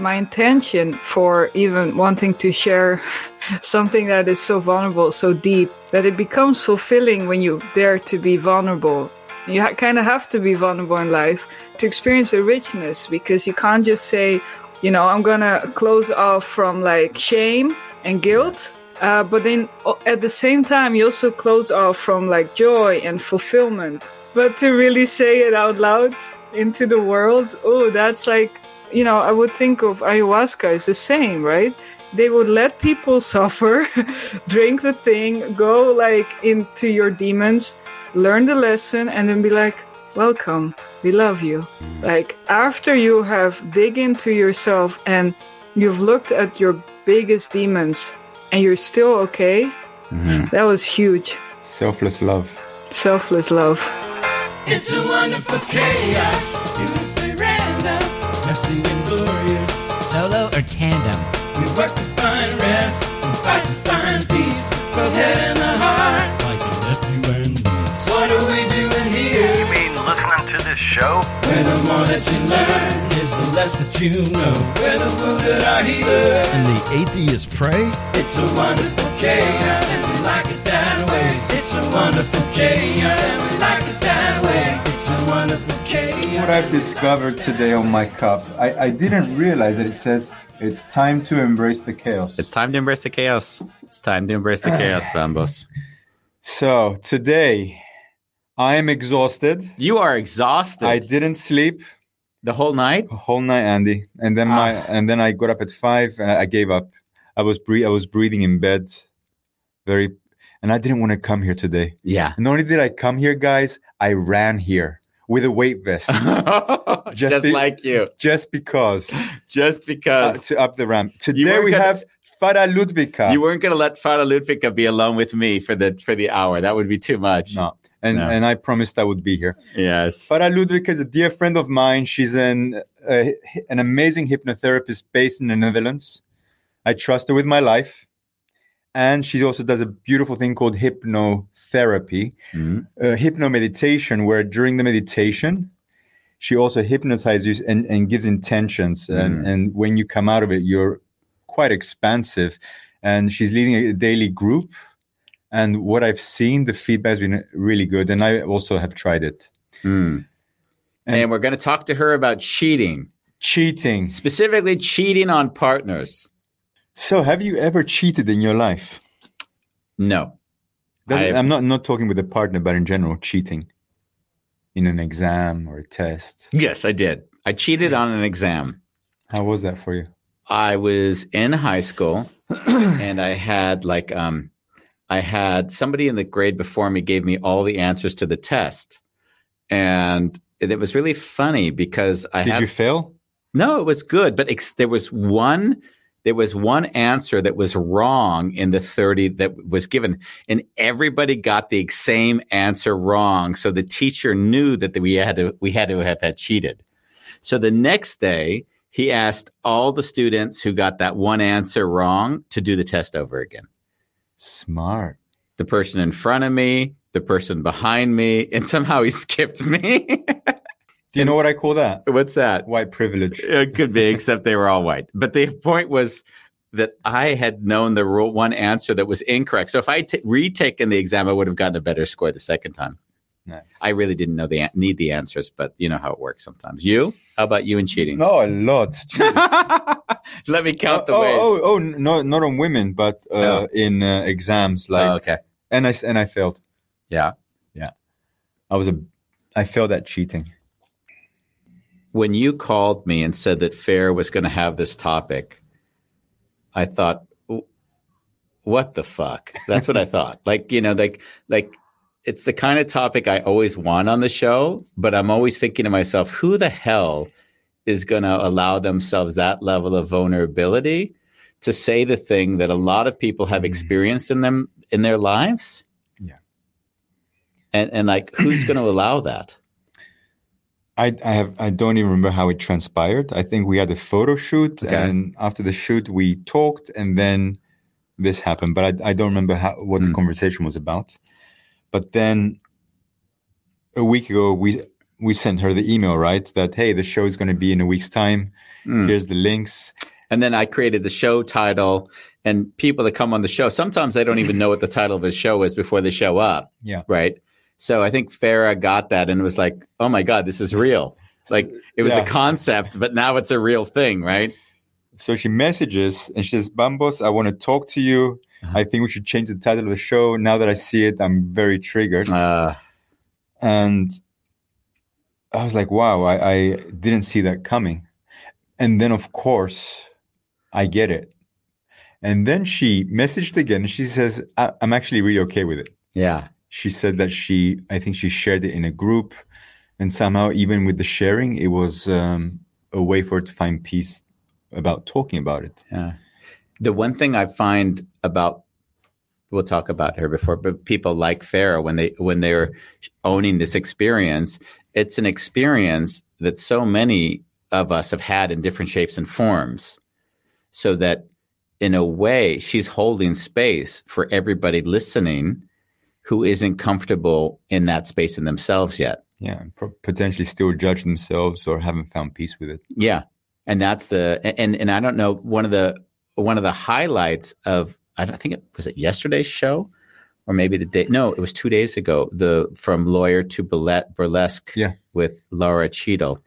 My intention for even wanting to share something that is so vulnerable, so deep, that it becomes fulfilling when you dare to be vulnerable. You ha- kind of have to be vulnerable in life to experience the richness because you can't just say, you know, I'm gonna close off from like shame and guilt. Uh, but then at the same time, you also close off from like joy and fulfillment. But to really say it out loud into the world, oh, that's like you know, I would think of ayahuasca as the same, right? They would let people suffer, drink the thing, go like into your demons, learn the lesson, and then be like, welcome, we love you. Mm. Like after you have dig into yourself and you've looked at your biggest demons and you're still okay, mm-hmm. that was huge. Selfless love. Selfless love. It's a wonderful chaos messy and glorious. Solo or tandem? We work to find rest and fight to find peace. Both head and the heart. Like a nephew and niece. What are we doing here? You mean listening to this show? Where the more that you learn is the less that you know. Where the wounded are healed. And the atheists pray. It's a wonderful chaos and we like it that way. It's a wonderful chaos and we like it that way. It's a wonderful what I've discovered today on my cup, I, I didn't realize that it says it's time to embrace the chaos. It's time to embrace the chaos. It's time to embrace the chaos, Bambos. So today, I am exhausted. You are exhausted. I didn't sleep the whole night. The whole night, Andy. And then my ah. and then I got up at five. And I gave up. I was bre- I was breathing in bed, very, and I didn't want to come here today. Yeah. Not only did I come here, guys, I ran here with a weight vest. just, just be, like you. Just because. Just because. Uh, to up the ramp. Today we gonna, have Farah Lutvica. You weren't going to let Farah Lutvica be alone with me for the for the hour. That would be too much. No. And, no. and I promised I would be here. Yes. Farah Lutvica is a dear friend of mine. She's an, uh, an amazing hypnotherapist based in the Netherlands. I trust her with my life and she also does a beautiful thing called hypnotherapy, mm-hmm. uh, hypno meditation, where during the meditation, she also hypnotizes and, and gives intentions. Mm-hmm. And, and when you come out of it, you're quite expansive. And she's leading a daily group. And what I've seen, the feedback has been really good. And I also have tried it. Mm. And, and we're going to talk to her about cheating. Cheating. Specifically, cheating on partners. So, have you ever cheated in your life? No. I'm not not talking with a partner, but in general, cheating in an exam or a test. Yes, I did. I cheated on an exam. How was that for you? I was in high school, and I had like um, I had somebody in the grade before me gave me all the answers to the test, and it, it was really funny because I did. you fail? No, it was good, but ex- there was one there was one answer that was wrong in the 30 that was given and everybody got the same answer wrong. So the teacher knew that we had to we had to have had cheated. So the next day he asked all the students who got that one answer wrong to do the test over again. Smart. The person in front of me the person behind me and somehow he skipped me Do you know what I call that? What's that? White privilege. It could be, except they were all white. But the point was that I had known the rule, one answer that was incorrect. So if I had t- retaken the exam, I would have gotten a better score the second time. Nice. I really didn't know the need the answers, but you know how it works sometimes. You? How about you and cheating? No, a lot. Let me count the oh, ways. Oh, oh, no, not on women, but uh, no. in uh, exams. Like, oh, okay. And I and I failed. Yeah, yeah. I was a, I failed at cheating when you called me and said that Fair was going to have this topic, I thought, what the fuck? That's what I thought. Like, you know, like, like it's the kind of topic I always want on the show, but I'm always thinking to myself, who the hell is going to allow themselves that level of vulnerability to say the thing that a lot of people have mm-hmm. experienced in them in their lives? Yeah. And and like who's going to allow that? I, I have I don't even remember how it transpired. I think we had a photo shoot, Okay. and after the shoot, we talked, and then this happened. But I, I don't remember how what Hmm. the conversation was about. But then a week ago, we we sent her the email, right? That hey, the show is going to be in a week's time. Mm. Here's the links. And then I created the show title, and people that come on the show sometimes they don't even know what the title of the show is before they show up. Yeah. Right. So I think Farah got that and was like, "Oh my god, this is real." It's like it was Yeah. a concept, but now it's a real thing, right? So she messages and she says, Bambos, I want to talk to you. Uh-huh. I think we should change the title of the show. Now that I see it, I'm very triggered. Uh, And I was like, wow, I, I didn't see that coming. And then, of course, I get it. And then she messaged again. She says, I, I'm actually really okay with it. yeah. She said that she, I think she shared it in a group. And somehow, even with the sharing, it was um, a way for her to find peace about talking about it. Yeah. The one thing I find about we'll talk about her before, but people like Farah when they when they're owning this experience, it's an experience that so many of us have had in different shapes and forms. So that in a way, she's holding space for everybody listening who isn't comfortable in that space in themselves yet. Yeah, potentially still judge themselves or haven't found peace with it. Yeah, and that's the and and I don't know one of the one of the highlights of I don't think it was it yesterday's show or maybe the day no it was two days ago the from lawyer to burle- burlesque Yeah. with Laura Cheadle.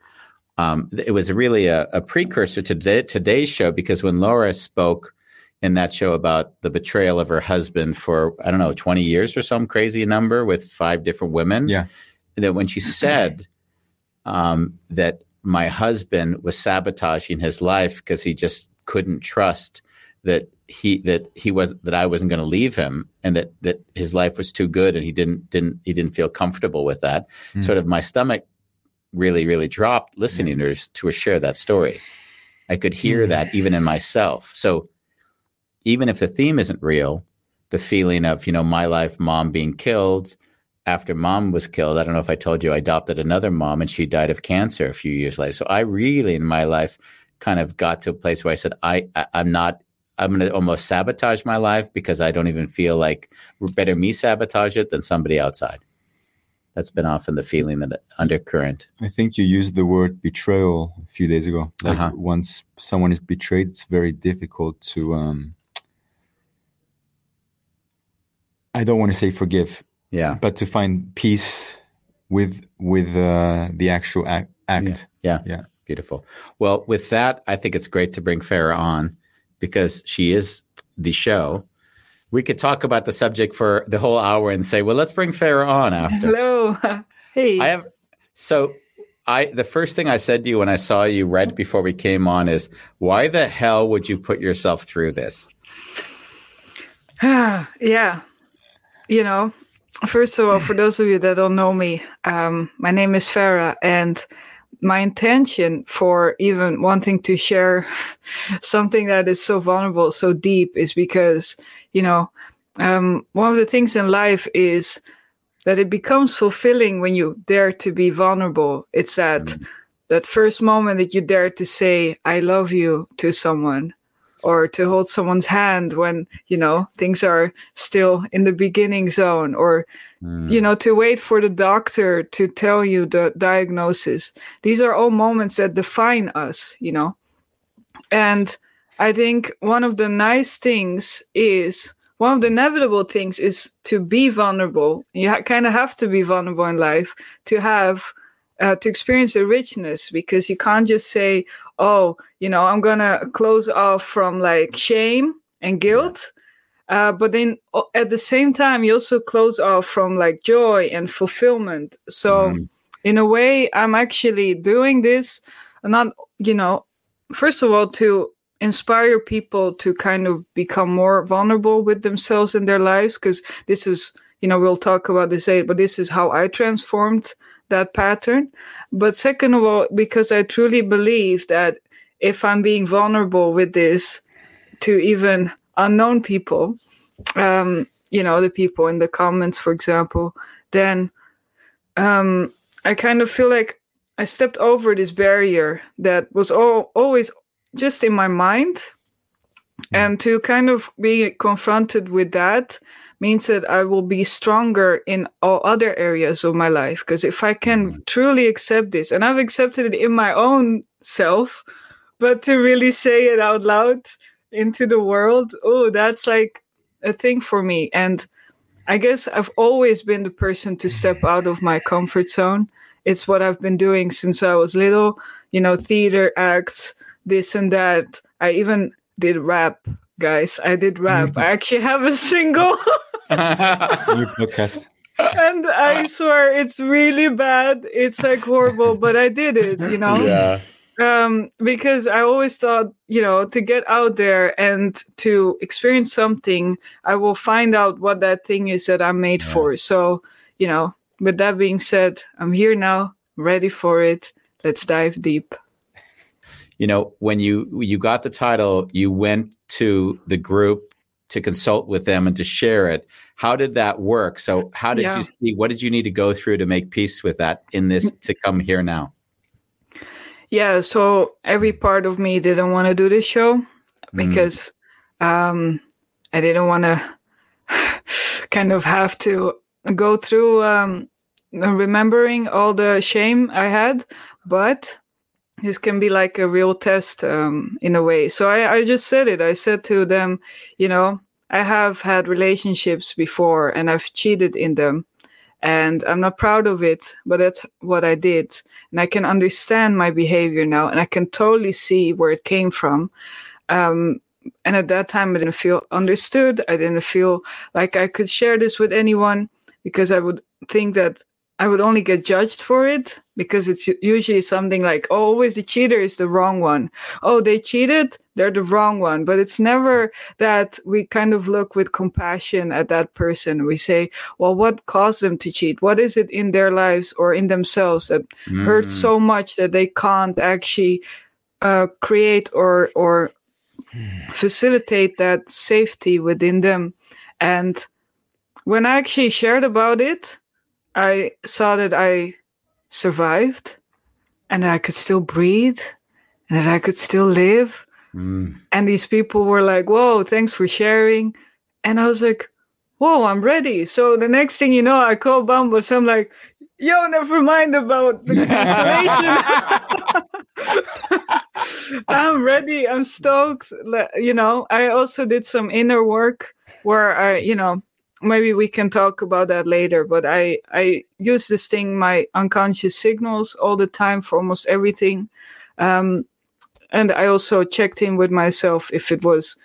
Um, it was really a, a precursor to today, today's show because when Laura spoke in that show about the betrayal of her husband for I don't know twenty years or some crazy number with five different women Yeah. that when she said um, that my husband was sabotaging his life because he just couldn't trust that he that he was that I wasn't going to leave him and that that his life was too good and he didn't didn't he didn't feel comfortable with that. Sort of my stomach really really dropped listening to her to her share that story. I could hear that even in myself. So even if the theme isn't real, the feeling of you know my life, mom being killed, after mom was killed, I don't know if I told you, I adopted another mom and she died of cancer a few years later. So I really in my life kind of got to a place where I said, I, I I'm not I'm going to almost sabotage my life because I don't even feel like better me sabotage it than somebody outside. That's been often the feeling that undercurrent. I think you used the word betrayal a few days ago. Like Uh-huh. once someone is betrayed, it's very difficult to. Um, I don't want to say forgive, Yeah. but to find peace with with uh, the actual act. act. Yeah. Yeah. Beautiful. Well, with that, I think it's great to bring Farah on because she is the show. We could talk about the subject for the whole hour and say, well, let's bring Farah on after. Hello. hey. I have so I the first thing I said to you when I saw you right before we came on is why the hell would you put yourself through this? yeah. You know, first of all, for those of you that don't know me, um, my name is Farah, and my intention for even wanting to share something that is so vulnerable, so deep, is because, you know, um, one of the things in life is that it becomes fulfilling when you dare to be vulnerable. It's that that first moment that you dare to say "I love you" to someone, or to hold someone's hand when you know things are still in the beginning zone, or you know to wait for the doctor to tell you the diagnosis. These are all moments that define us, you know. And I think one of the nice things is one of the inevitable things is to be vulnerable. You ha- kind of have to be vulnerable in life to have uh, to experience the richness because you can't just say, "Oh, you know, I'm gonna close off from like shame and guilt," uh, but then at the same time, you also close off from like joy and fulfillment. So, in a way, I'm actually doing this not, you know, first of all to inspire people to kind of become more vulnerable with themselves in their lives because this is you know we'll talk about this later but this is how i transformed that pattern. But second of all, because I truly believe that if I'm being vulnerable with this to even unknown people, um, you know, the people in the comments, for example, then um, I kind of feel like I stepped over this barrier that was all, always just in my mind. And to kind of be confronted with that means that I will be stronger in all other areas of my life. Because if I can mm-hmm. truly accept this, and I've accepted it in my own self, but to really say it out loud into the world, oh, that's like a thing for me. And I guess I've always been the person to step out of my comfort zone. It's what I've been doing since I was little, you know, theater acts, this and that. I even did rap, guys. I did rap. Mm-hmm. I actually have a single. New podcast. and I swear it's really bad. It's like horrible, but I did it, you know? Yeah. um, because I always thought, you know, to get out there and to experience something, I will find out what that thing is that I'm made for. So, you know, with that being said, I'm here now, ready for it. Let's dive deep. You know, when you you got the title, you went to the group to consult with them and to share it. How did that work? So, how did Yeah. you see? What did you need to go through to make peace with that in this to come here now? Yeah, so every part of me didn't want to do this show Mm. because um, I didn't want to kind of have to go through um, remembering all the shame I had, but this can be like a real test um, in a way. So I, I just said it. I said to them, you know, I have had relationships before and I've cheated in them and I'm not proud of it, but that's what I did. And I can understand my behavior now and I can totally see where it came from. Um, and at that time, I didn't feel understood. I didn't feel like I could share this with anyone because I would think that I would only get judged for it because it's usually something like, oh, always the cheater is the wrong one. Oh, they cheated, they're the wrong one. But it's never that we kind of look with compassion at that person. We say, well, what caused them to cheat? What is it in their lives or in themselves that hurt so much that they can't actually uh, create or or facilitate that safety within them? And when I actually shared about it, I saw that I survived and I could still breathe and that I could still live. Mm. And these people were like, Whoa, thanks for sharing. And I was like, Whoa, I'm ready. So the next thing you know, I call Bambos. I'm like, Yo, never mind about the cancellation. I'm ready. I'm stoked. You know, I also did some inner work where I, you know, maybe we can talk about that later but i i use this thing my unconscious signals all the time for almost everything. Um and i also checked in with myself if it was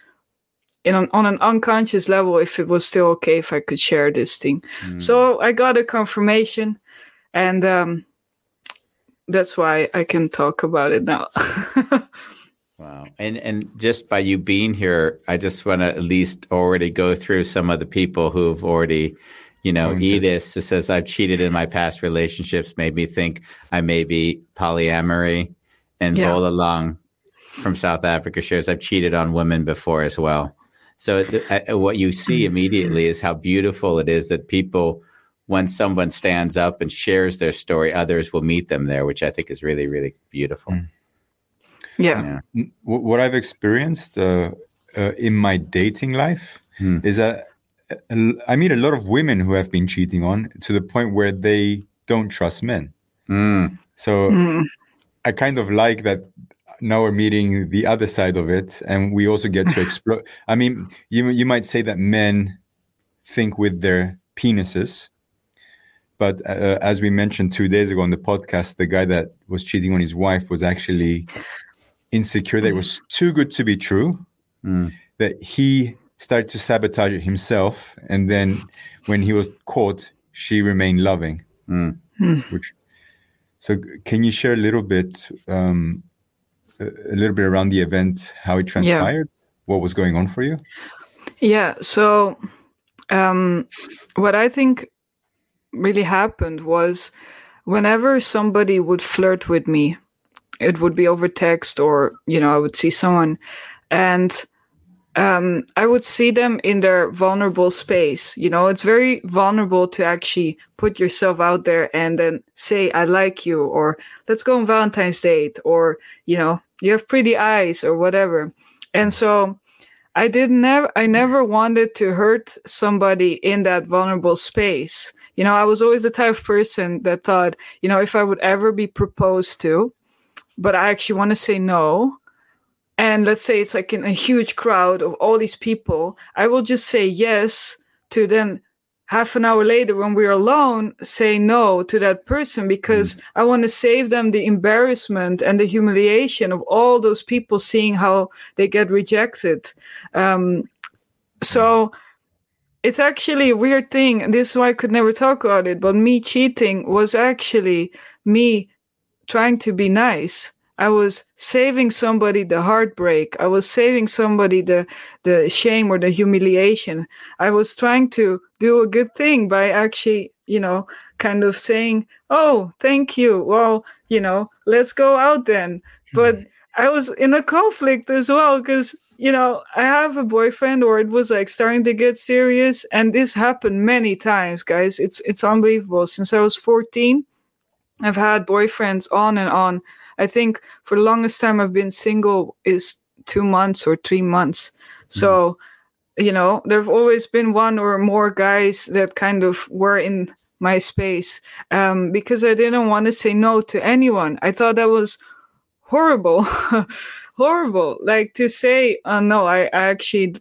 in an, on an unconscious level if it was still okay if i could share this thing. So i got a confirmation and um that's why i can talk about it now Wow. And and just by you being here, I just want to at least already go through some of the people who've already, you know, Edith says I've cheated in my past relationships made me think I may be polyamory, and Yeah. Bola Long from South Africa shares I've cheated on women before as well. So th- uh, what you see immediately is how beautiful it is that people, when someone stands up and shares their story, others will meet them there, which I think is really really beautiful. Yeah Yeah. Wh- what I've experienced uh, uh, in my dating life Hmm. is that uh, I meet a lot of women who have been cheating on to the point where they don't trust men. Mm. So Mm. I kind of like that now we're meeting the other side of it, and we also get to explore. I mean, you you might say that men think with their penises, but uh, as we mentioned two days ago on the podcast, the guy that was cheating on his wife was actually insecure that it was too good to be true. Mm. That he started to sabotage it himself, and then when he was caught, she remained loving. Mm. Which, so can you share a little bit, um, a a little bit around the event, how it transpired, what was going on for you? Yeah. So, um, what I think really happened was whenever somebody would flirt with me, it would be over text or, you know, I would see someone and um, I would see them in their vulnerable space. You know, it's very vulnerable to actually put yourself out there and then say, I like you, or let's go on Valentine's date, or, you know, you have pretty eyes, or whatever. And so I did never, I never wanted to hurt somebody in that vulnerable space. You know, I was always the type of person that thought, you know, if I would ever be proposed to, but I actually want to say no, and let's say it's like in a huge crowd of all these people, I will just say yes to then half an hour later when we're alone say no to that person because mm. I want to save them the embarrassment and the humiliation of all those people seeing how they get rejected. Um, so it's actually a weird thing. This is why I could never talk about it. But me cheating was actually me trying to be nice I was saving somebody the heartbreak. I was saving somebody the, the shame or the humiliation. I was trying to do a good thing by actually, you know, kind of saying, Oh, thank you. Well, you know, let's go out then. But mm-hmm. I was in a conflict as well because, you know, I have a boyfriend or it was like starting to get serious. And this happened many times, guys. It's, it's unbelievable. Since I was 14, I've had boyfriends on and on I think for the longest time I've been single is two months or three months. So, mm. you know, there've always been one or more guys that kind of were in my space um, because I didn't want to say no to anyone. I thought that was horrible, horrible. Like to say, uh, no, I, I actually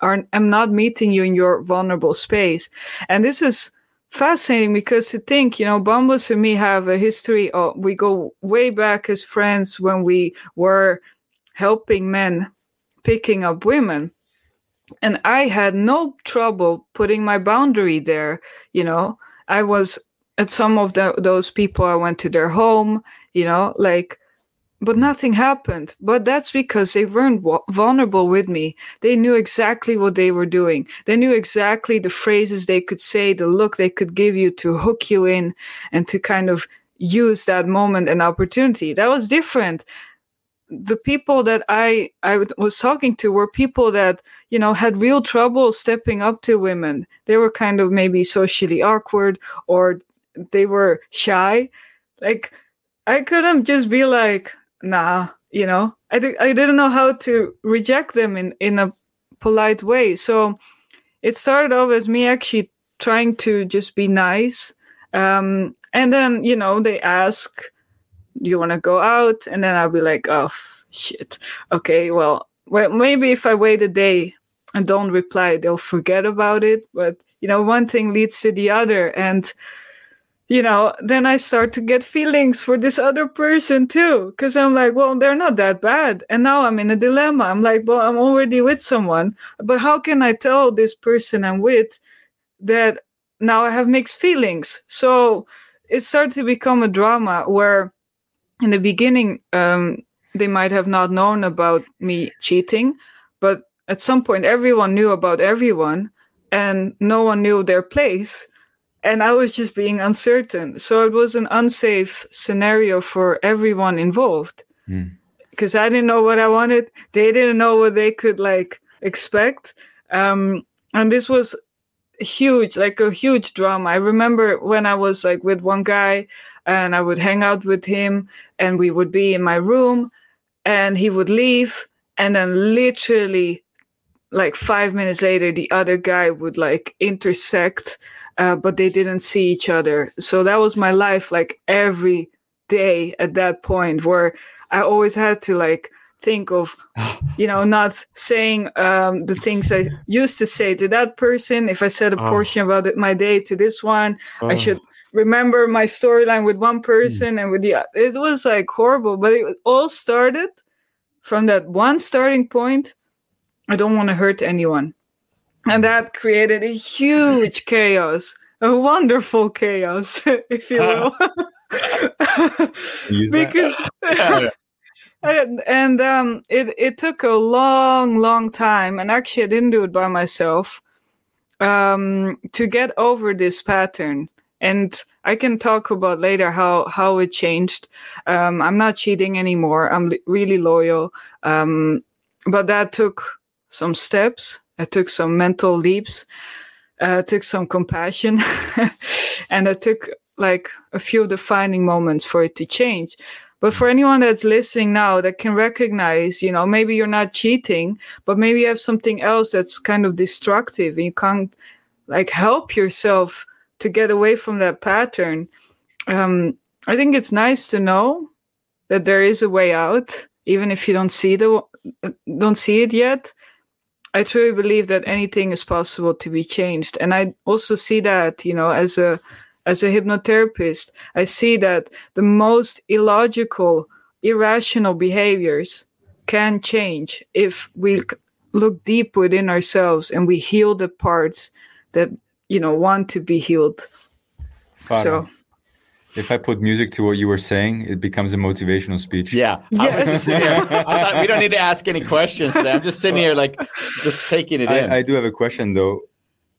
are, I'm not meeting you in your vulnerable space. And this is fascinating because to think, you know, Bambos and me have a history of, we go way back as friends when we were helping men picking up women. And I had no trouble putting my boundary there. You know, I was at some of the, those people, I went to their home, you know, like but nothing happened. But that's because they weren't vulnerable with me. They knew exactly what they were doing. They knew exactly the phrases they could say, the look they could give you to hook you in and to kind of use that moment and opportunity. That was different. The people that I, I was talking to were people that, you know, had real trouble stepping up to women. They were kind of maybe socially awkward or they were shy. Like, I couldn't just be like, nah, you know, I think I didn't know how to reject them in in a polite way. So it started off as me actually trying to just be nice. Um, and then, you know, they ask, you want to go out? And then I'll be like, oh, shit. Okay, well, well, maybe if I wait a day and don't reply, they'll forget about it. But, you know, one thing leads to the other. And you know, then I start to get feelings for this other person too. Cause I'm like, well, they're not that bad. And now I'm in a dilemma. I'm like, well, I'm already with someone, but how can I tell this person I'm with that now I have mixed feelings? So it started to become a drama where in the beginning, um, they might have not known about me cheating, but at some point, everyone knew about everyone and no one knew their place and I was just being uncertain. So it was an unsafe scenario for everyone involved because mm. I didn't know what I wanted. They didn't know what they could like expect. Um, and this was huge, like a huge drama. I remember when I was like with one guy and I would hang out with him and we would be in my room and he would leave and then literally like five minutes later the other guy would like intersect uh, but they didn't see each other. So that was my life, like every day at that point, where I always had to like think of, you know, not saying um, the things I used to say to that person. If I said a oh. portion about it, my day to this one, oh. I should remember my storyline with one person mm. and with the other. it was like horrible but it all started from that one starting point i don't want to hurt anyone and that created a huge chaos, a wonderful chaos, if you will. because and, and um, it it took a long, long time, and actually I didn't do it by myself um, to get over this pattern. and I can talk about later how how it changed. Um, I'm not cheating anymore. I'm li- really loyal. Um, but that took some steps. I took some mental leaps. Uh, took some compassion, and I took like a few defining moments for it to change. But for anyone that's listening now that can recognize, you know, maybe you're not cheating, but maybe you have something else that's kind of destructive and you can't like help yourself to get away from that pattern. Um, I think it's nice to know that there is a way out, even if you don't see the don't see it yet. I truly believe that anything is possible to be changed, and I also see that you know as a as a hypnotherapist, I see that the most illogical, irrational behaviors can change if we look deep within ourselves and we heal the parts that you know want to be healed. Father, So if I put music to what you were saying, it becomes a motivational speech. Yeah. I was Yes. here- I thought we don't need to ask any questions today. I'm just sitting here like just taking it in. I, I do have a question though.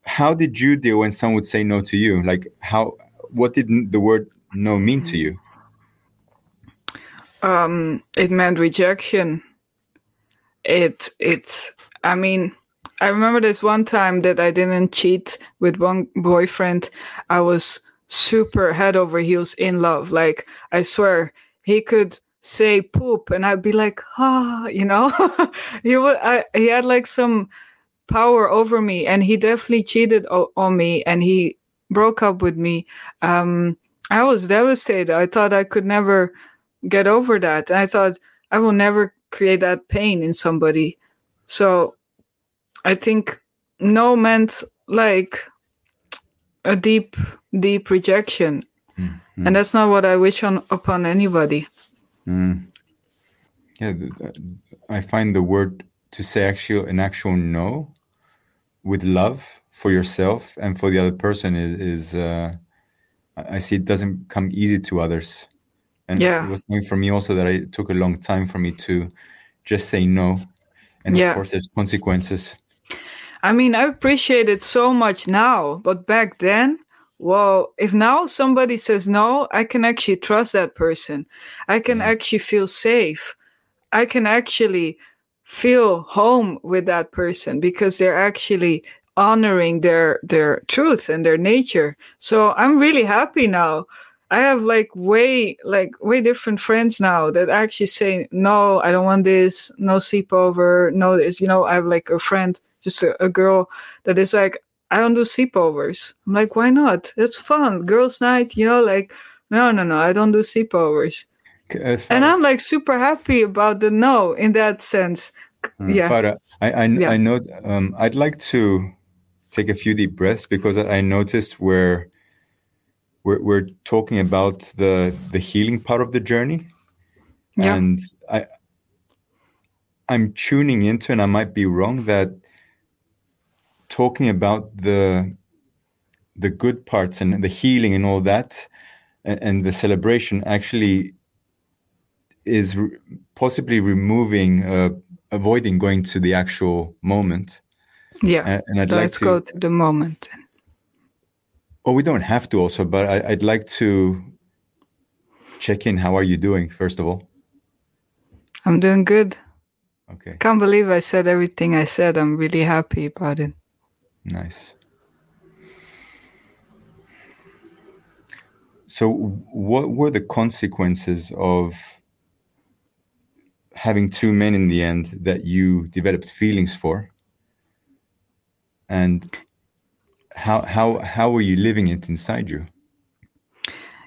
How did you deal when someone would say no to you? Like how what did n- the word no mean to you? um, it meant rejection. It it's, I mean, I remember this one time that I didn't cheat with one boyfriend. I was super head over heels in love. Like I swear, he could say poop, and I'd be like, ah, you know. he would. I, he had like some power over me, and he definitely cheated o- on me, and he broke up with me. Um, I was devastated. I thought I could never get over that. I thought I will never create that pain in somebody. So I think no meant like a deep, deep rejection. Hmm, hmm. And that's not what I wish on upon anybody. Hmm. Yeah, th- th- I find the word to say actual an actual no with love for yourself and for the other person is, is uh, I see it doesn't come easy to others. And Yeah. it was something for me also that I, it took a long time for me to just say no. And Yeah. of course, there's consequences. I mean, I appreciate it so much now, but back then, well, if now somebody says no, I can actually trust that person. I can actually feel safe. I can actually feel home with that person because they're actually honoring their their truth and their nature. So I'm really happy now. I have like way like way different friends now that actually say no, I don't want this, no sleepover, no this. You know, I have like a friend, just a, a girl that is like, I don't do sleepovers. I'm like, why not? It's fun, girls' night. You know, like no, no, no, I don't do sleepovers. C- uh, And Farah- I'm like super happy about the no in that sense. Mm, Yeah. Farah, I I, Yeah. I know. Um, I'd like to take a few deep breaths because I I noticed where we're we're talking about the the healing part of the journey, Yeah. and I I'm tuning into, and I might be wrong that talking about the the good parts and the healing and all that, and, and the celebration actually is re- possibly removing, uh, avoiding going to the actual moment. Yeah. And, and I'd like Let's to. go to the moment. Oh, we don't have to also, but I, I'd like to check in. How are you doing, first of all? I'm doing good. Okay, Can't believe I said everything I said. I'm really happy about it. Nice. So, what were the consequences of having two men in the end that you developed feelings for? And how how how were you living it inside you?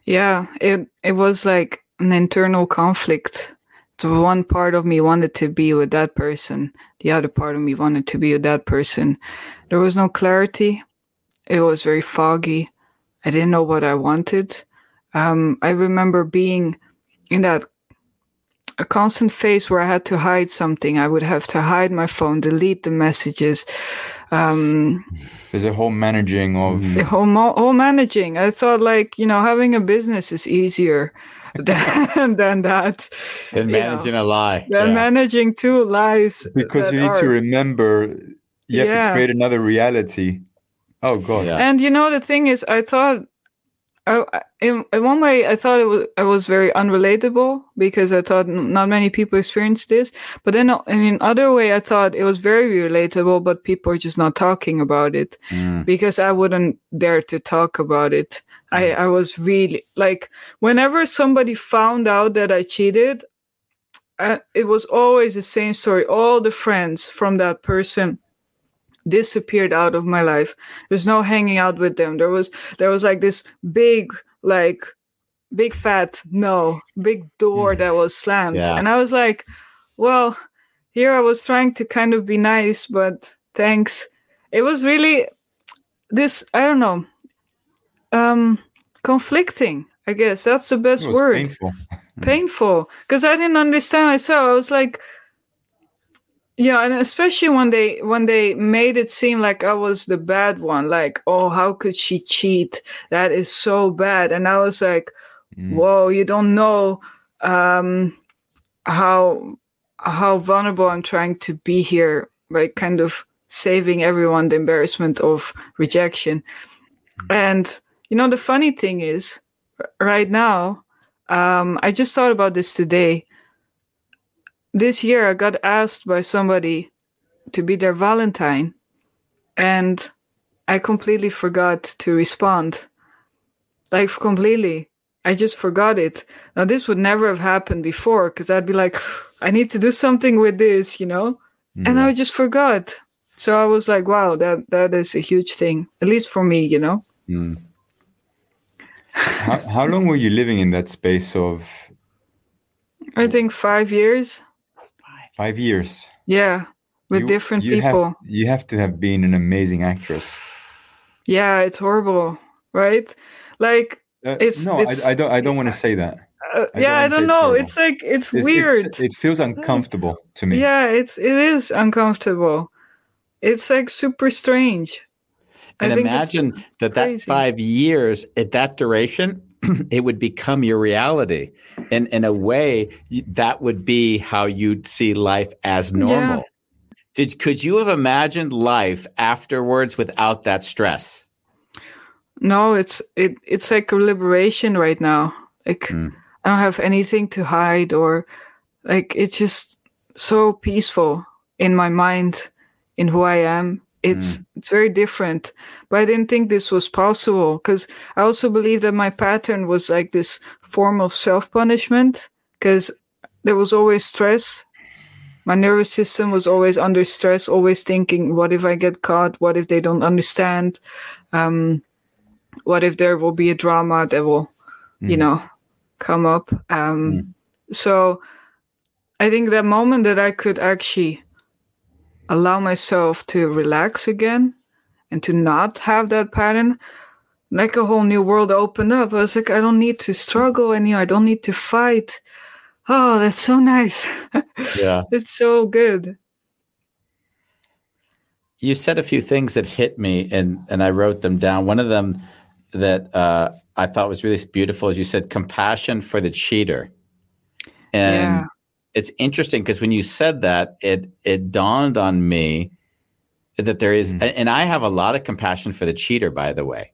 Yeah, it it was like an internal conflict. So one part of me wanted to be with that person, the other part of me wanted to be with that person. There was no clarity. It was very foggy. I didn't know what I wanted. Um, I remember being in that a constant phase where I had to hide something. I would have to hide my phone, delete the messages. Um, There's a whole managing of the whole, mo- whole managing. I thought like, you know, having a business is easier than, than that. and managing know, a lie. Than Yeah. managing two lives. because you need are- to remember you have Yeah. to create another reality. Oh god. Yeah. And you know, the thing is, I thought I, I- in, in one way, I thought it was I was very unrelatable because I thought not many people experience this. But then, uh, in another way, I thought it was very relatable, but people are just not talking about it Mm. because I wouldn't dare to talk about it. I, mm. I was really like, whenever somebody found out that I cheated, I, it was always the same story. All the friends from that person disappeared out of my life. There's no hanging out with them. There was there was like this big like big fat no big door mm. that was slammed, Yeah. and I was like, well, here I was trying to kind of be nice, but thanks. It was really this I don't know um conflicting. I guess that's the best word painful. painful because I didn't understand myself. I was like, yeah, and especially when they when they made it seem like I was the bad one, like, oh, how could she cheat? That is so bad. And I was like, Mm. whoa, you don't know um, how how vulnerable I'm trying to be here, like kind of saving everyone the embarrassment of rejection. And you know, the funny thing is, right now, um, I just thought about this today. This year, I got asked by somebody to be their Valentine, and I completely forgot to respond. Like, completely. I just forgot it. Now, this would never have happened before because I'd be like, I need to do something with this, you know? And I just forgot. So I was like, wow, that, that is a huge thing, at least for me, you know? Mm. How, how long were you living in that space of I think five years. five years? Yeah, with You- different you people. Have, you have to have been an amazing actress. Yeah, it's horrible, right? Like, Uh, It's- no, it's- I, I don't. I don't want to say that. uh, I yeah, I don't don't it's know. It's like it's, It's- weird. it's- it feels uncomfortable to me. yeah, it's it is uncomfortable. It's like super strange. And imagine that that five years at that duration, it would become your reality. And in a way, that would be how you'd see life as normal. Did could you have imagined life afterwards without that stress? No, it's it it's like a liberation right now. Like Mm. I don't have anything to hide or like it's just so peaceful in my mind in who I am. It's it's very different. But I didn't think this was possible because I also believe that my pattern was like this form of self-punishment because there was always stress. My nervous system was always under stress, always thinking, what if I get caught? What if they don't understand? Um, what if there will be a drama that will, you know, come up? Um, So I think that moment that I could actually allow myself to relax again and to not have that pattern, like a whole new world opened up. I was like, I don't need to struggle anymore. I don't need to fight. Oh, that's so nice. Yeah. it's so good. You said a few things that hit me, and and I wrote them down. One of them that uh, I thought was really beautiful is you said compassion for the cheater, and Yeah. It's interesting because when you said that, it it dawned on me that there is, hmm. and I have a lot of compassion for the cheater, by the way,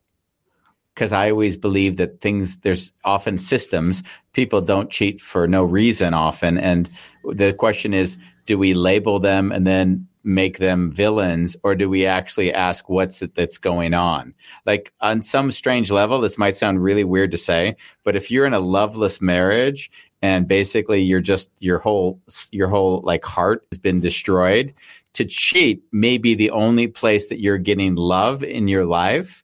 because I always believe that things there's often systems. People don't cheat for no reason often, and the question is, do we label them and then make them villains, or do we actually ask what's it that's going on? Like on some strange level, this might sound really weird to say, but if you're in a loveless marriage and basically you're just your whole your whole like heart has been destroyed, to cheat may be the only place that you're getting love in your life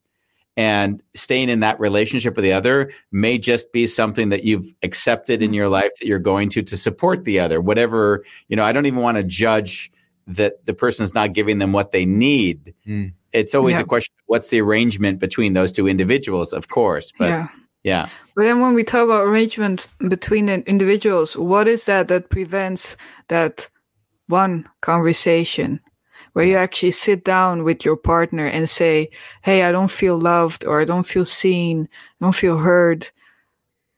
and staying in that relationship with the other may just be something that you've accepted in your life that you're going to to support the other whatever you know i don't even want to judge that the person's not giving them what they need Mm. it's always Yeah. a question of what's the arrangement between those two individuals of course but yeah. yeah But then when we talk about arrangement between individuals, what is that that prevents that one conversation? Where you actually sit down with your partner and say, Hey, I don't feel loved or I don't feel seen, I don't feel heard.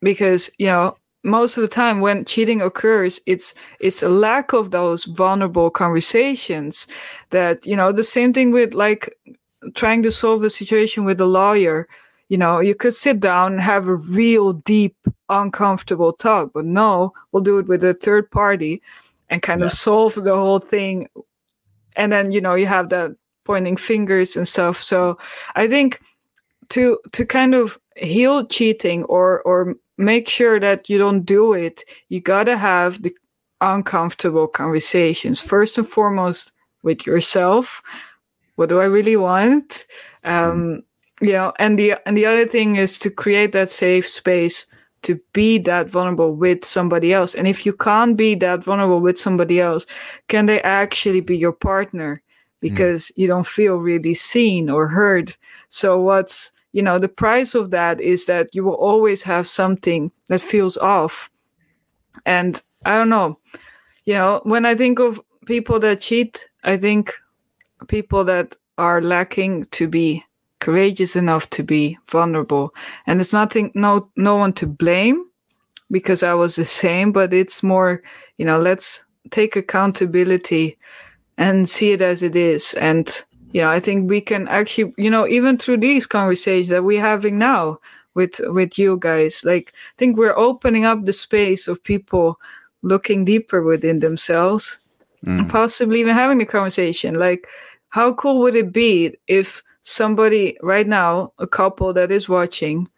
Because, you know, most of the time when cheating occurs, it's it's a lack of those vulnerable conversations that, you know, the same thing with like trying to solve a situation with a lawyer you know, you could sit down and have a real deep, uncomfortable talk, but no, we'll do it with a third party and kind of solve the whole thing. And then, you know, you have that pointing fingers and stuff. So I think to to kind of heal cheating or or make sure that you don't do it, you gotta have the uncomfortable conversations. First and foremost with yourself. What do I really want? Um, know, and the and the other thing is to create that safe space to be that vulnerable with somebody else. And if you can't be that vulnerable with somebody else, can they actually be your partner? Because mm. you don't feel really seen or heard. So what's you know the price of that is that you will always have something that feels off. And I don't know, you know, when I think of people that cheat, I think people that are lacking to be courageous enough to be vulnerable. And it's nothing, no, no one to blame because I was the same, but it's more, you know, let's take accountability and see it as it is. And, you know, I think we can actually, you know, even through these conversations that we're having now with, with you guys, like, I think we're opening up the space of people looking deeper within themselves mm. and possibly even having a conversation. Like, how cool would it be if somebody right now, a couple that is watching,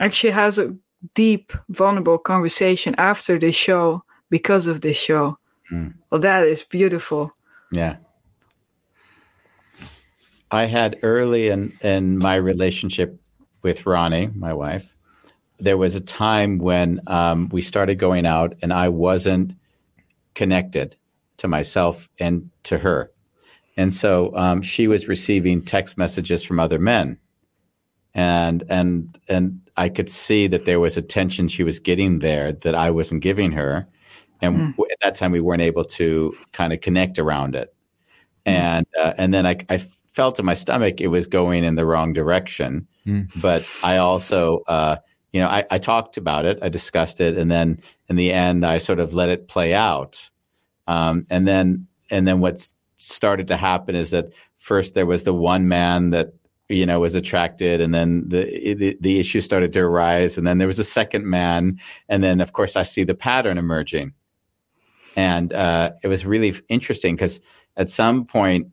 actually has a deep, vulnerable conversation after the show because of this show. Mm. Well, that is beautiful. Yeah. I had early in, in my relationship with Ronnie, my wife, there was a time when um, we started going out and I wasn't connected to myself and to her. And so um, she was receiving text messages from other men. And and and I could see that there was attention she was getting there that I wasn't giving her. And mm. at that time, we weren't able to kind of connect around it. Mm. And uh, and then I, I felt in my stomach it was going in the wrong direction. Mm. But I also, uh, you know, I, I talked about it, I discussed it, and then in the end, I sort of let it play out. Um, and then and then what's started to happen is that first there was the one man that you know was attracted and then the, the, the issue started to arise and then there was a second man and then of course i see the pattern emerging. And uh, it was really interesting because at some point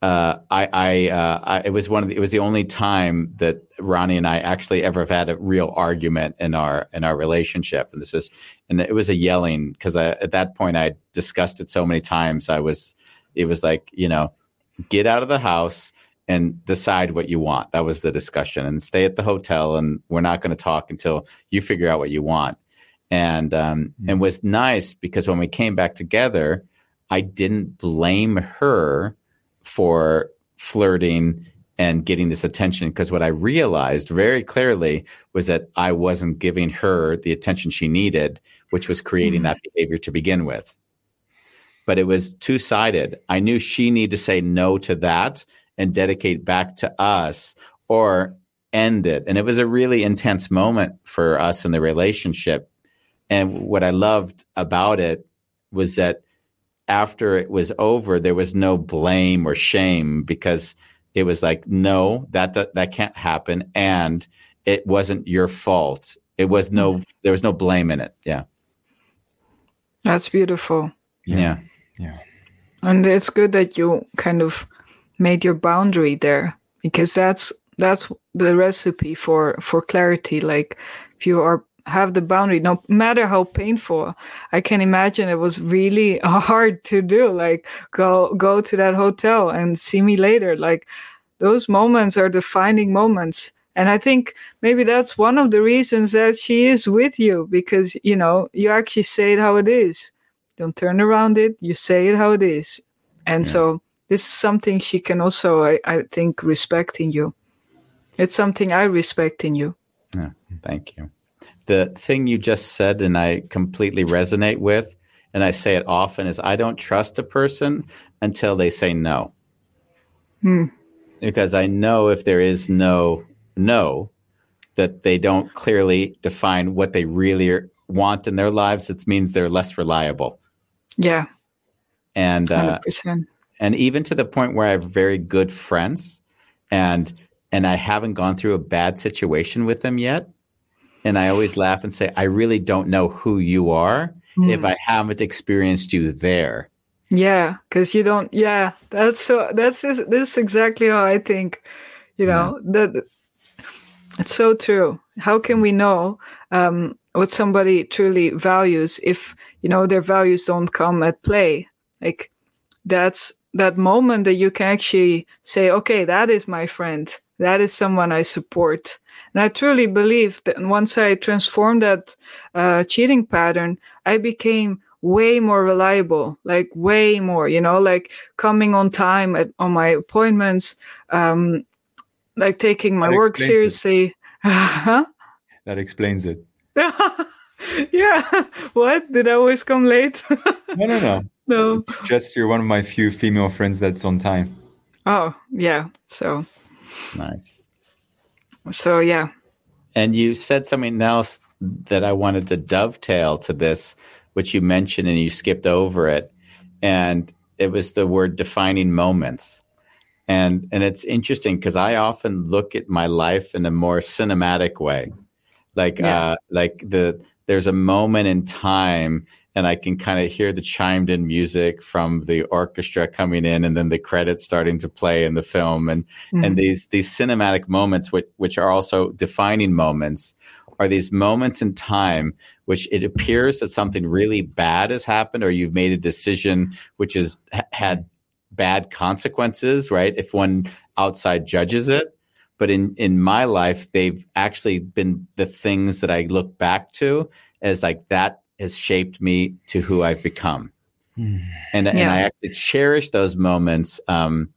uh, I, I, uh, I, it was one of the, it was the only time that Ronnie and I actually ever have had a real argument in our in our relationship, and this was and it was a yelling because at that point I discussed it so many times I was it was like, you know, get out of the house and decide what you want. That was the discussion and stay at the hotel. And we're not going to talk until you figure out what you want. And, um, mm-hmm. and was nice because when we came back together, I didn't blame her for flirting and getting this attention because what I realized very clearly was that I wasn't giving her the attention she needed, which was creating mm-hmm. that behavior to begin with but it was two sided. I knew she needed to say no to that and dedicate back to us or end it. And it was a really intense moment for us in the relationship. And what I loved about it was that after it was over, there was no blame or shame because it was like, no, that, that, that can't happen. And it wasn't your fault. It was no, mm-hmm. there was no blame in it. Yeah. That's beautiful. yeah. yeah. Yeah. And it's good that you kind of made your boundary there because that's that's the recipe for for clarity. Like if you are have the boundary no matter how painful i can imagine it was really hard to do. Like go go to that hotel and see me later. Like those moments are defining moments. And i think maybe that's one of the reasons that she is with you because you know you actually say it how it is don't turn around it. You say it how it is. And yeah. so this is something she can also, I, I think, respect in you. It's something I respect in you. Yeah, thank you. The thing you just said, and I completely resonate with, and I say it often, is I don't trust a person until they say no. Hmm. Because I know if there is no no, that they don't clearly define what they really want in their lives, it means they're less reliable. Yeah. And uh, and even to the point where I have very good friends, and and I haven't gone through a bad situation with them yet. And I always laugh and say, I really don't know who you are Hmm. if I haven't experienced you there. Yeah, because you don't. Yeah, that's so. That's this, this is exactly how I think. You know that it's so true. How can we know um, what somebody truly values if you know their values don't come at play? Like that's that moment that you can actually say, okay, that is my friend. That is someone I support. And I truly believe that once I transformed that uh, cheating pattern, I became way more reliable, like way more, you know, like coming on time at, on my appointments, um, like taking my That work seriously. Huh? That explains it. yeah. What? Did I always come late? No, no, no. no. Just you're one of my few female friends that's on time. Oh, yeah. So, Nice. so yeah. And you said something else that I wanted to dovetail to this, which you mentioned and you skipped over it. And it was the word defining moments. And and it's interesting because I often look at my life in a more cinematic way. Like Yeah. uh like the there's a moment in time and I can kind of hear the chimed in music from the orchestra coming in and then the credits starting to play in the film. And and these these cinematic moments which which are also defining moments are these moments in time which it appears that something really bad has happened or you've made a decision which has had bad consequences right? If one outside judges it but in in my life they've actually been the things that I look back to as like that has shaped me to who I've become. And and I actually cherish those moments um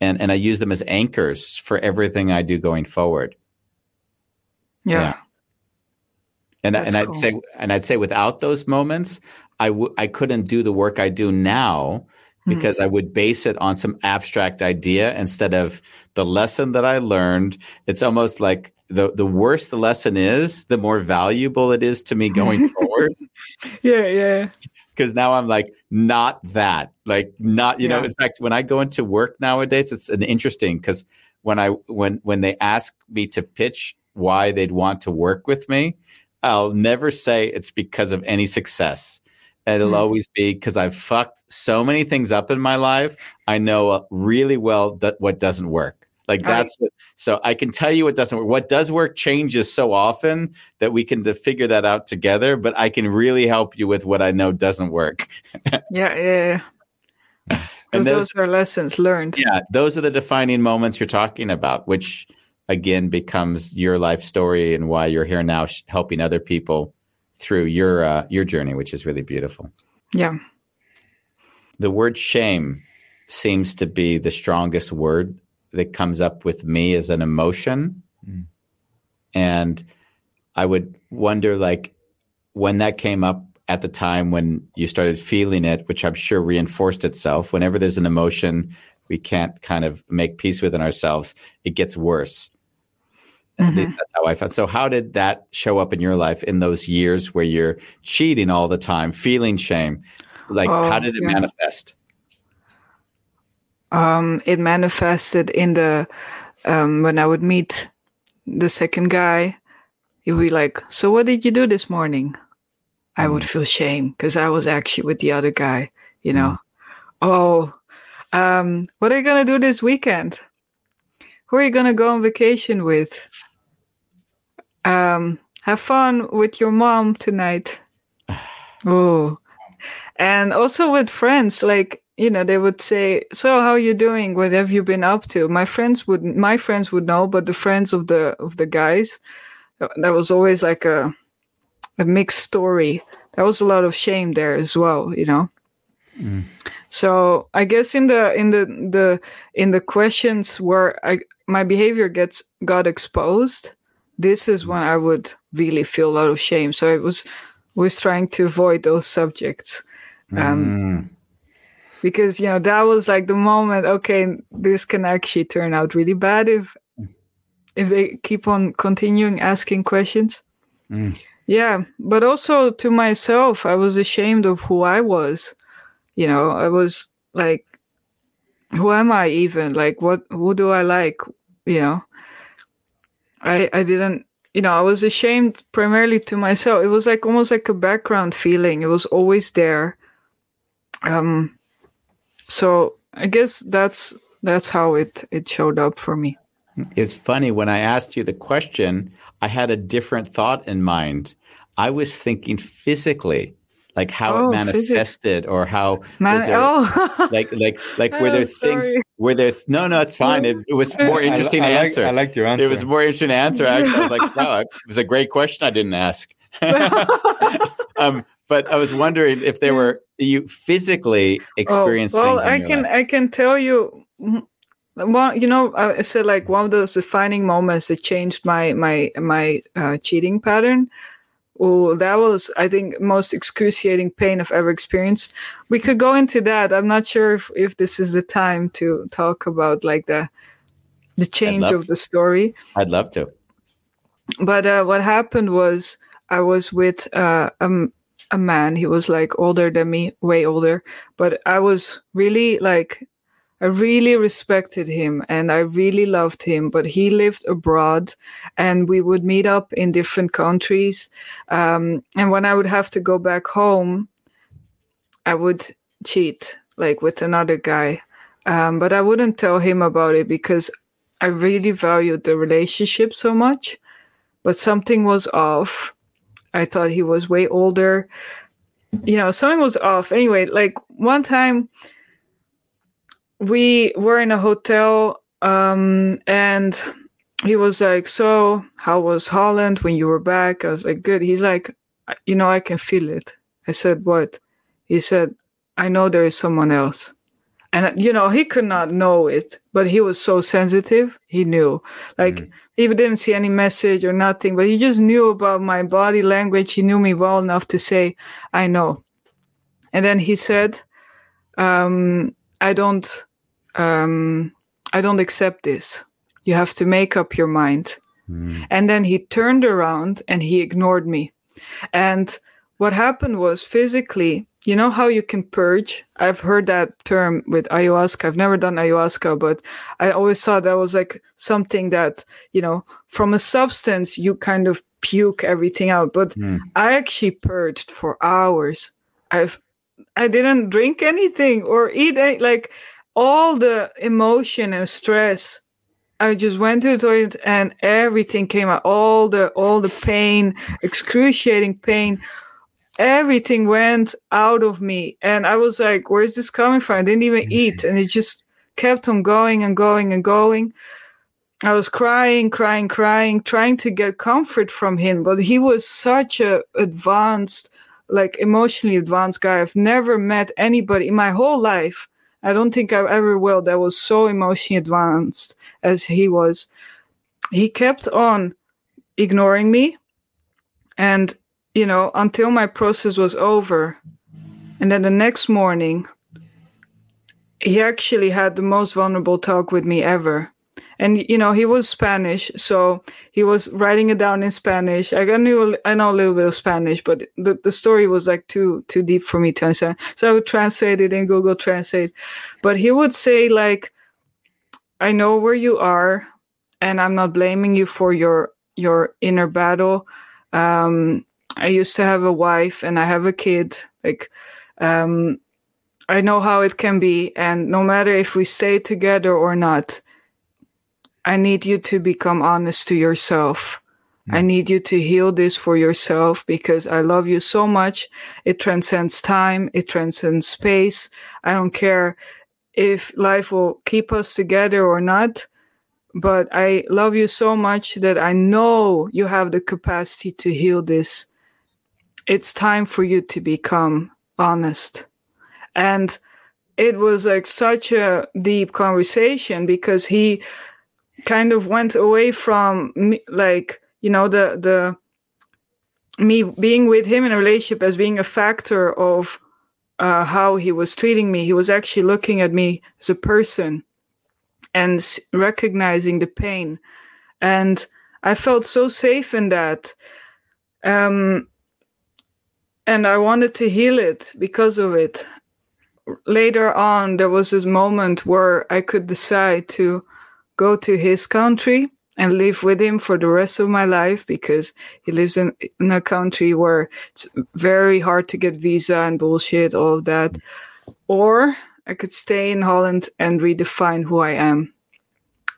and and I use them as anchors for everything I do going forward. Yeah. Yeah. and That's and I'd say and I'd say without those moments I w- I couldn't do the work I do now Hmm. because I would base it on some abstract idea instead of the lesson that I learned. It's almost like the the worse the lesson is, the more valuable it is to me going forward. Yeah. Yeah. Because now I'm like not that, like not you know. In fact, when I go into work nowadays, it's an interesting because when I when when they ask me to pitch why they'd want to work with me, I'll never say it's because of any success. It'll Hmm. always be because I've fucked so many things up in my life. I know uh, really well that what doesn't work. Like Right. that's what, so I can tell you what doesn't work. What does work changes so often that we can to figure that out together. But I can really help you with what I know doesn't work. Yeah. Yeah. And Because those, those are lessons learned. yeah, those are the defining moments you're talking about, which again becomes your life story and why you're here now, sh- helping other people through your uh, your journey, which is really beautiful. Yeah. the word shame seems to be the strongest word that comes up with me as an emotion and i would wonder like when that came up at the time when you started feeling it which i'm sure reinforced itself whenever there's an emotion we can't kind of make peace within ourselves it gets worse at least that's how i felt so how did that show up in your life in those years where you're cheating all the time feeling shame like how Oh, did it yeah. manifest um, it manifested in the um, when I would meet the second guy, he'd be like, "So what did you do this morning?" I would feel shame because I was actually with the other guy. You know, oh, um, what are you gonna do this weekend? Who are you gonna go on vacation with? Um, have fun with your mom tonight. oh, and also with friends like you know they would say so how you doing? What have you been up to? My friends would my friends would know but the friends of the of the guys that that was always like a a mixed story. There was a lot of shame there as well you know? So i guess in the in the the in the questions where i my behavior gets got exposed this is when i would really feel a lot of shame. So i was was trying to avoid those subjects. Um, because you know that was like the moment okay this can actually turn out really bad if if they keep on continuing asking questions. Yeah but also to myself i was ashamed of who i was. You know i was like who am i even? Like what who do i like? You know I I didn't you know I was ashamed primarily to myself. It was like almost like a background feeling. It was always there. Um, so I guess that's that's how it it showed up for me. It's funny when I asked you the question, I had a different thought in mind. I was thinking physically, like how Oh, it manifested or how Man, there- oh, like like like were Oh, there things were there no no it's fine it, it was more interesting I, like- answer I liked your answer. it was a more interesting answer actually i was like wow it was a great question i didn't ask um, but i was wondering if there were you physically experienced oh, well, I can life. I can tell you. One, you know, I said like one of those defining moments that changed my my my uh, cheating pattern. Oh, that was I think most excruciating pain I've ever experienced. We could go into that. I'm not sure if, if this is the time to talk about like the the change of the story. i'd love to but uh, what happened was I was with uh, a, m- a man. He was like older than me, way older. But I was really like, I really respected him and I really loved him. But he lived abroad and we would meet up in different countries. Um, and when I would have to go back home, I would cheat like with another guy. Um, but I wouldn't tell him about it because I really valued the relationship so much but something was off. I thought he was way older. You know, something was off. Anyway, like one time we were in a hotel um, and he was like, So, how was Holland when you were back? I was like, Good. He's like, You know, I can feel it. I said, What? He said, I know there is someone else. And, you know, he could not know it, but he was so sensitive. He knew. Like, he didn't see any message or nothing, but he just knew about my body language. He knew me well enough to say, I know. And then he said, um, I don't, um, I don't accept this. You have to make up your mind. And then he turned around and he ignored me. And what happened was physically, you know how you can purge? I've heard that term with ayahuasca. I've never done ayahuasca, but I always thought that was like something that, you know, from a substance, you kind of puke everything out. But I actually purged for hours. I've, I didn't drink anything or eat any, like all the emotion and stress. I just went to the toilet and everything came out. All the, all the pain, excruciating pain everything went out of me. And i was like where's this coming from? I didn't even mm-hmm. eat. And it just kept on going and going and going. I was crying crying crying trying to get comfort from him but he was such a advanced like emotionally advanced guy. I've never met anybody in my whole life i don't think i ever will that was so emotionally advanced as he was he kept on ignoring me and you know, until my process was over. And then the next morning, he actually had the most vulnerable talk with me ever. And you know, he was Spanish, so he was writing it down in Spanish. I knew I know a little bit of Spanish, but the, the story was like too too deep for me to understand. So I would translate it in Google Translate. But he would say like, "I know where you are, and I'm not blaming you for your your inner battle." Um, I used to have a wife and I have a kid. Like, um, I know how it can be. And no matter if we stay together or not, I need you to become honest to yourself. I need you to heal this for yourself because I love you so much. It transcends time. It transcends space. I don't care if life will keep us together or not but I love you so much that I know you have the capacity to heal this. It's time for you to become honest. And it was like such a deep conversation because he kind of went away from me, like, you know, the, the, me being with him in a relationship as being a factor of uh, how he was treating me. He was actually looking at me as a person and recognizing the pain and i felt so safe in that um and i wanted to heal it because of it later on there was this moment where i could decide to go to his country and live with him for the rest of my life because he lives in, in a country where it's very hard to get visa and bullshit, all of that. Or I could stay in Holland and redefine who I am.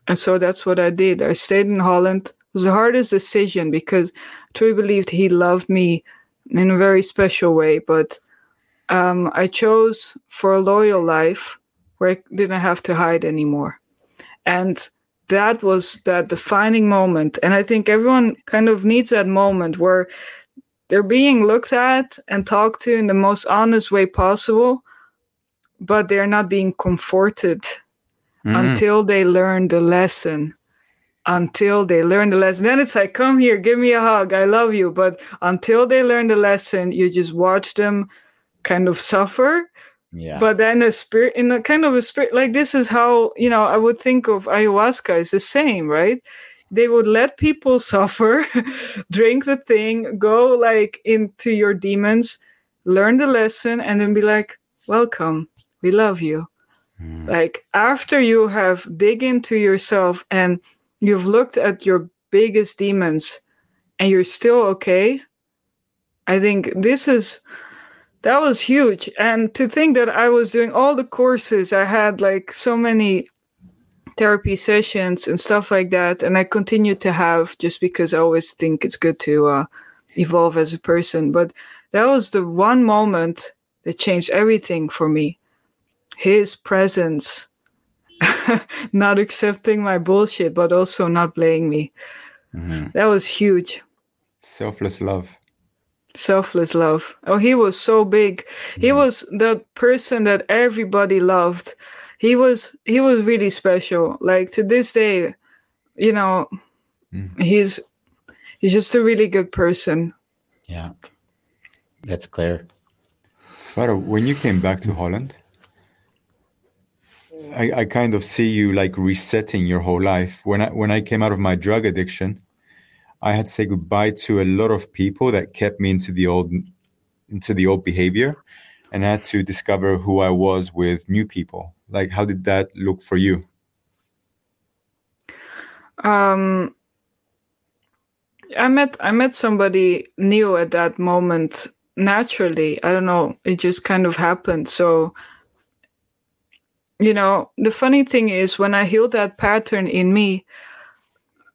And so that's what I did. I stayed in Holland. It was the hardest decision because I truly believed he loved me in a very special way. But um, I chose for a loyal life where I didn't have to hide anymore. And that was that defining moment. And I think everyone kind of needs that moment where they're being looked at and talked to in the most honest way possible, but they're not being comforted Mm. until they learn the lesson. Until they learn the lesson. Then it's like, come here, give me a hug. I love you. But until they learn the lesson, you just watch them kind of suffer Yeah. but then a spirit in a kind of a spirit like this is how you know i would think of ayahuasca is the same right? They would let people suffer drink the thing go like into your demons learn the lesson and then be like welcome we love you. Hmm. Like after you have dig into yourself and you've looked at your biggest demons and you're still okay i think this is that was huge. And to think that i was doing all the courses i had like so many therapy sessions and stuff like that and i continue to have just because i always think it's good to uh, evolve as a person. But that was the one moment that changed everything for me. His presence not accepting my bullshit but also not blaming me. Mhm. that was huge. Selfless love. Selfless love. Oh, he was so big. He was the person that everybody loved. He was he was really special. Like to this day, you know, Mm. he's he's just a really good person. Yeah. That's clear. Farah, when you came back to Holland, I, I kind of see you like resetting your whole life. When I when I came out of my drug addiction, I had to say goodbye to a lot of people that kept me into the old into the old behavior and I had to discover who I was with new people. Like how did that look for you? Um I met I met somebody new at that moment naturally. I don't know, it just kind of happened. So you know, the funny thing is when I healed that pattern in me,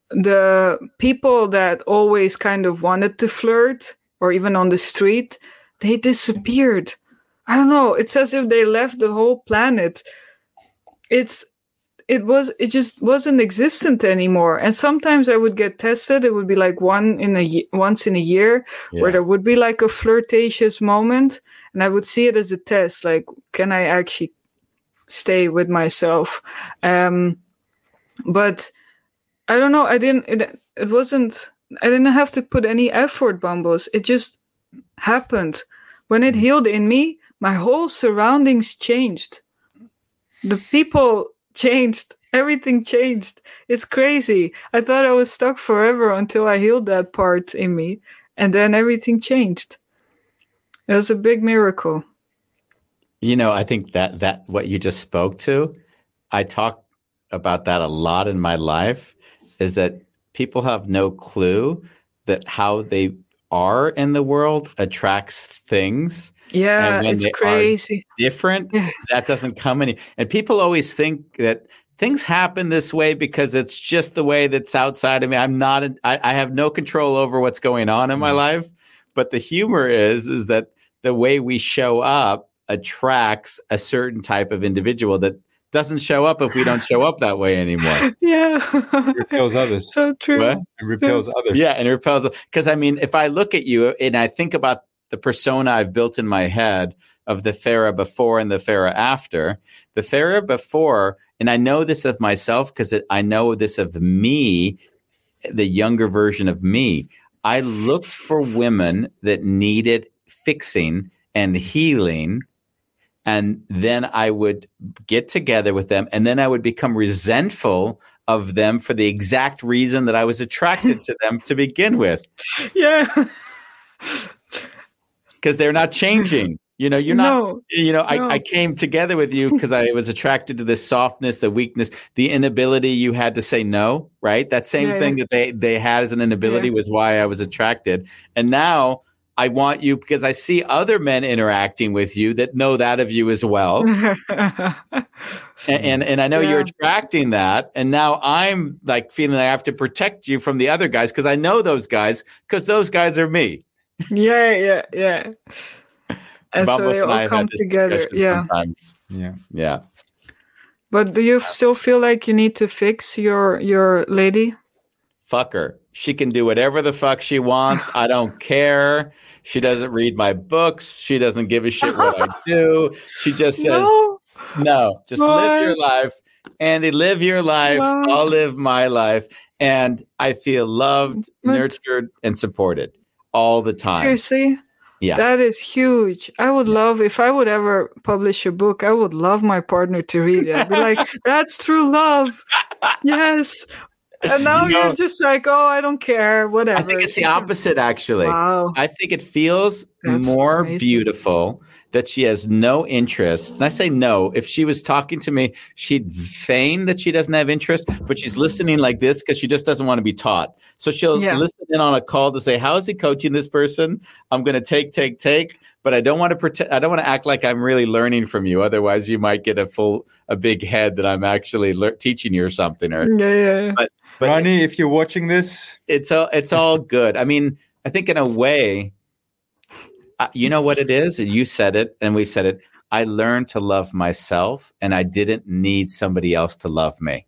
the people that always kind of wanted to flirt or even on the street, they disappeared. I don't know, it's as if they left the whole planet. It's it was it just wasn't existent anymore. And sometimes i would get tested. It would be like one in a once in a year where there would be like a flirtatious moment. And i would see it as a test like can i actually stay with myself? Um but i don't know i didn't it, it wasn't i didn't have to put any effort Bambos it just happened. When it hmm. healed in me my whole surroundings changed. The people changed. Everything changed. It's crazy. I thought i was stuck forever until i healed that part in me and then everything changed. It was a big miracle. You know, I think that that what you just spoke to, I talk about that a lot in my life is that people have no clue that how they are in the world attracts things. Yeah when it's they are- crazy. different Yeah. that doesn't come any. And people always think that things happen this way because it's just the way that's outside of me. I'm not I, I have no control over what's going on in my mm. life. But the humor is is that the way we show up attracts a certain type of individual that doesn't show up if we don't show up that way anymore yeah It Repels others so true What? and repels others. Yeah, and it repels. Because I mean, if I look at you and I think about the persona I've built in my head of the Farah before and the Farah after, the Farah before, and I know this of myself because I know this of me, the younger version of me. I looked for women that needed fixing and healing. And then I would get together with them, and then I would become resentful of them for the exact reason that I was attracted to them to begin with, yeah because they're not changing. You know, you're not. You know, I, no. I came together with you because I was attracted to this softness, the weakness, the inability you had to say no. Right, that same Yeah, thing that they they had as an inability Yeah. was why I was attracted. And now I want you because I see other men interacting with you that know that of you as well. and, and and I know you're attracting that, and now I'm like feeling I have to protect you from the other guys because I know those guys because those guys are me. yeah, yeah, yeah. And so Bubbles they and I all come together. Yeah. sometimes. Yeah. Yeah. But do you still feel like you need to fix your your lady? Fuck her. She can do whatever the fuck she wants. I don't care. She doesn't read my books. She doesn't give a shit what I do. She just says, No. No, just live your life. Andy, live your life. Wow. I'll live my life. And I feel loved, mm-hmm. nurtured, and supported all the time. Seriously? Yeah. That is huge. I would love if I would ever publish a book, I would love my partner to read it. I'd be like, that's true love. Yes. And now know- you're just like, oh, I don't care, whatever. I think it's the opposite, actually. Wow. I think it feels That's more amazing. beautiful that she has no interest. And I say no. If she was talking to me, she'd feign that she doesn't have interest, but she's listening like this because she just doesn't want to be taught. So she'll Yeah. listen in on a call to say, "How is he coaching this person?" I'm going to take, take, take, but I don't want to pretend. I don't want to act like I'm really learning from you. Otherwise, you might get a full, a big head that I'm actually lear- teaching you or something. Or Yeah, yeah. but but Ronnie, if you're watching this, it's all it's all good. I mean, I think in a way, uh, you know what it is. You said it, and we've said it. I learned to love myself, and I didn't need somebody else to love me.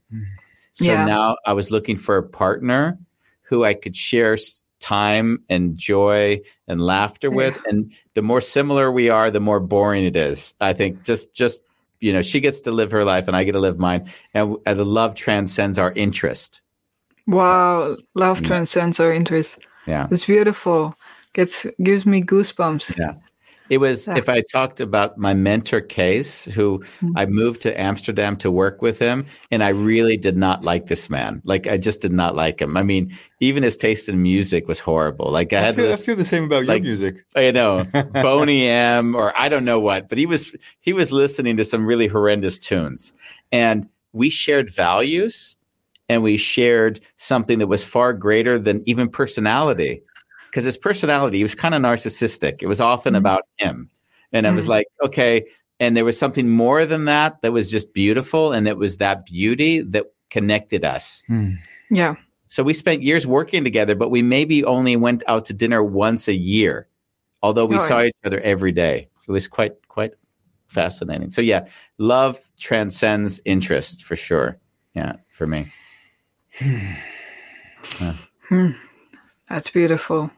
So Yeah. now I was looking for a partner who I could share time and joy and laughter with. And the more similar we are, the more boring it is. I think just just you know, she gets to live her life, and I get to live mine, and, and the love transcends our interest. Wow. Love Yeah. transcends our interest. Yeah. It's beautiful. Gets gives me goosebumps. Yeah. It was Yeah. if I talked about my mentor case, who Mm. I moved to Amsterdam to work with him, and I really did not like this man. Like I just did not like him. I mean, even his taste in music was horrible. Like I I had feel, I feel the same about like- your music. you know, Boney M, or I don't know what, but he was he was listening to some really horrendous tunes, and we shared values, and we shared something that was far greater than even personality, because his personality he was kind of narcissistic. It was often Mhm. about him, and I was Mhm. like, okay, and there was something more than that that was just beautiful, and it was that beauty that connected us. Yeah. So we spent years working together, but we maybe only went out to dinner once a year, although we Oh, saw yeah. each other every day. It was quite quite fascinating. So yeah, love transcends interest for sure. Yeah, for me. That's beautiful.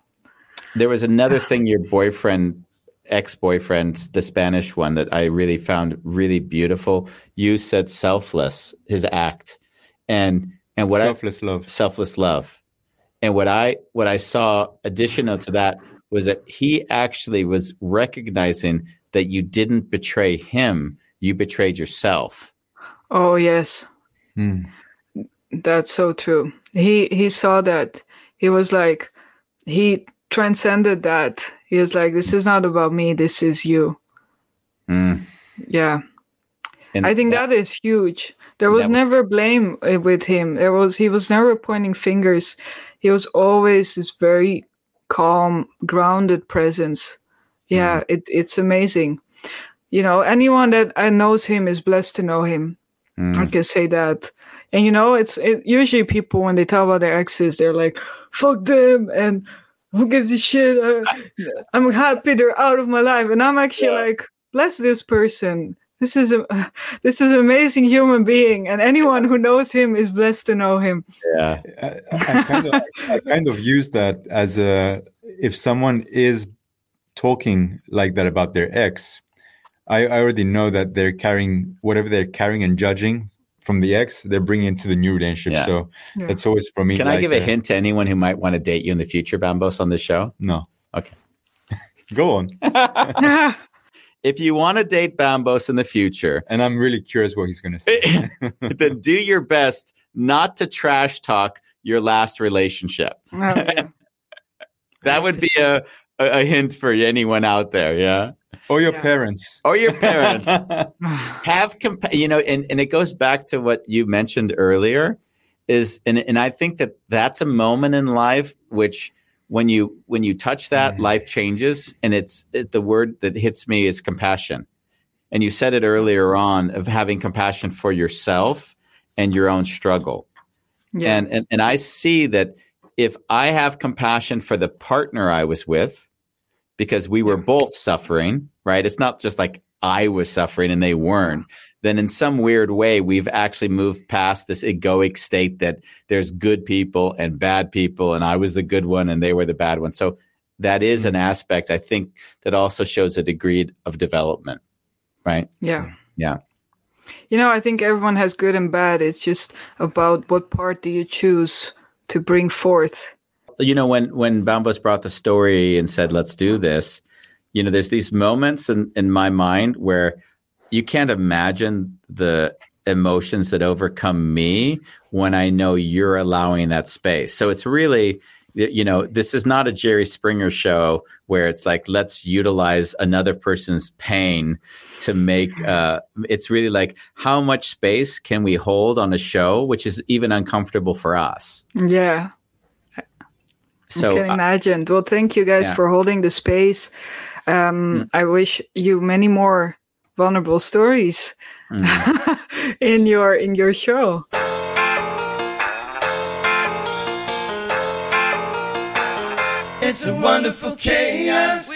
There was another thing your boyfriend, ex-boyfriend, the Spanish one that I really found really beautiful. You said selfless, his act. And and what I Selfless love. selfless love. And what I what I saw additional to that was that he actually was recognizing that you didn't betray him, you betrayed yourself. Oh yes. Hmm. That's so true. He he saw that. He was like he transcended that. He was like, This is not about me, this is you. Mm. Yeah. And I think that is huge. There was that was- never blame uh, with him. There was he was never pointing fingers. He was always this very calm, grounded presence. Yeah, it, it's amazing. You know, anyone that knows him is blessed to know him. I Mm. can say that. And you know, it's it, usually people when they talk about their exes, they're like, "Fuck them," and who gives a shit? Uh, I'm happy they're out of my life, and I'm actually like, bless this person. This is a this is an amazing human being, and anyone who knows him is blessed to know him. yeah. I, I, kind of, I kind of use that as a if someone is talking like that about their ex, I, I already know that they're carrying whatever they're carrying and judging from the ex, they're bringing into the new relationship. Yeah. So Yeah. that's always for me. Can I give a uh, hint to anyone who might want to date you in the future, Bambos, on this show? No. Okay. Go on. If you want to date Bambos in the future, And I'm really curious what he's going to say. then do your best not to trash talk your last relationship. Oh, yeah. That would be a a, a hint for anyone out there. Yeah. or your Yeah. parents. Or your parents have compa- you know and, and it goes back to what you mentioned earlier is and, and i think that that's a moment in life which when you when you touch that mm-hmm. life changes and it's it, the word that hits me is compassion and you said it earlier on of having compassion for yourself and your own struggle Yeah. and, and and I see that if I have compassion for the partner I was with, because we were both suffering, right? It's not just like I was suffering and they weren't. Then in some weird way, we've actually moved past this egoic state that there's good people and bad people, and I was the good one and they were the bad one. So that is an mm-hmm. aspect I think that also shows a degree of development, right? yeah. Yeah. You know, I think everyone has good and bad. It's just about what part do you choose to bring forth. You know when when Bambos brought the story and said let's do this you know there's these moments in in my mind where you can't imagine the emotions that overcome me when i know you're allowing that space so it's really you know this is not a jerry springer show where it's like let's utilize another person's pain to make uh it's really like how much space can we hold on a show which is even uncomfortable for us Yeah. So I can uh, imagine. Well, thank you guys yeah. for holding the space. Um, I wish you many more vulnerable stories in your in your show. It's a wonderful chaos.